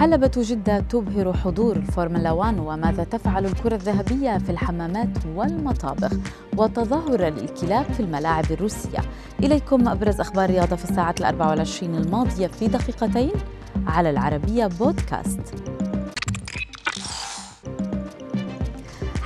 حلبة جدة تبهر حضور الفورمولا 1 وماذا تفعل الكرة الذهبية في الحمامات والمطابخ وتظاهر للكلاب في الملاعب الروسية. إليكم أبرز أخبار الرياضة في الساعة الأربع والعشرين الماضية في دقيقتين على العربية بودكاست.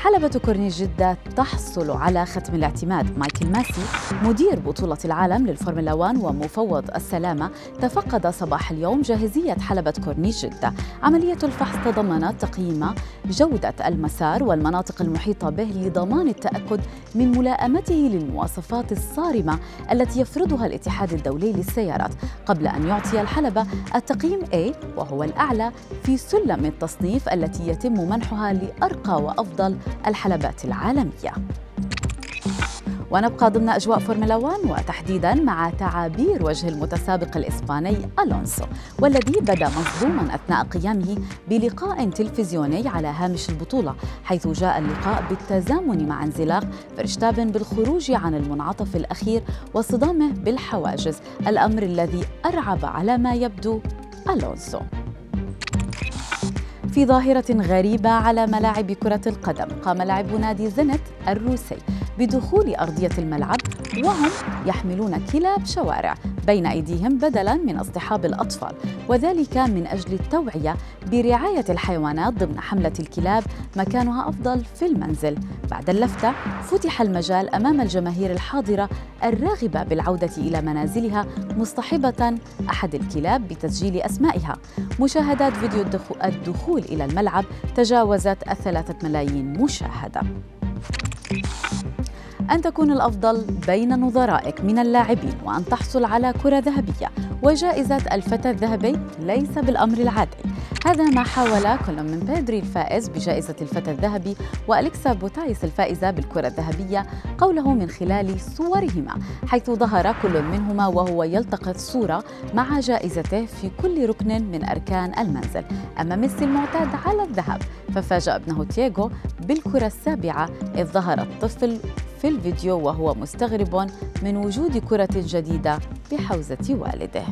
حلبة كورنيش جدة تحصل على ختم الاعتماد. مايكل ماسي مدير بطولة العالم للفورمولا 1 ومفوض السلامة تفقد صباح اليوم جاهزية حلبة كورنيش جدة. عملية الفحص تضمنت تقييم جودة المسار والمناطق المحيطة به لضمان التأكد من ملائمته للمواصفات الصارمة التي يفرضها الاتحاد الدولي للسيارات قبل أن يعطي الحلبة التقييم A وهو الأعلى في سلم التصنيف التي يتم منحها لأرقى وأفضل الحلبات العالمية. ونبقى ضمن أجواء فورمولا 1 وتحديدا مع تعابير وجه المتسابق الإسباني ألونسو والذي بدا مصدوما أثناء قيامه بلقاء تلفزيوني على هامش البطولة حيث جاء اللقاء بالتزامن مع انزلاق فرشتابن بالخروج عن المنعطف الأخير واصطدامه بالحواجز الأمر الذي أرعب على ما يبدو ألونسو. في ظاهرة غريبة على ملاعب كرة القدم قام لاعب نادي زنت الروسي بدخول أرضية الملعب وهم يحملون كلاب شوارع بين أيديهم بدلاً من اصطحاب الأطفال وذلك من أجل التوعية برعاية الحيوانات ضمن حملة الكلاب مكانها أفضل في المنزل. بعد اللفتة فتح المجال أمام الجماهير الحاضرة الراغبة بالعودة إلى منازلها مصطحبة أحد الكلاب بتسجيل أسمائها. مشاهدات فيديو الدخول إلى الملعب تجاوزت الثلاثة ملايين مشاهدة. أن تكون الأفضل بين نظرائك من اللاعبين وأن تحصل على كرة ذهبية وجائزة الفتى الذهبي ليس بالأمر العادي. هذا ما حاول كل من بيدري الفائز بجائزة الفتى الذهبي وأليكسا بوتايس الفائزة بالكرة الذهبية قوله من خلال صورهما حيث ظهر كل منهما وهو يلتقط صورة مع جائزته في كل ركن من أركان المنزل. أما ميسي المعتاد على الذهب ففاجأ ابنه تياغو بالكرة السابعة إذ ظهر الطفل في الفيديو وهو مستغرب من وجود كرة جديدة بحوزة والده.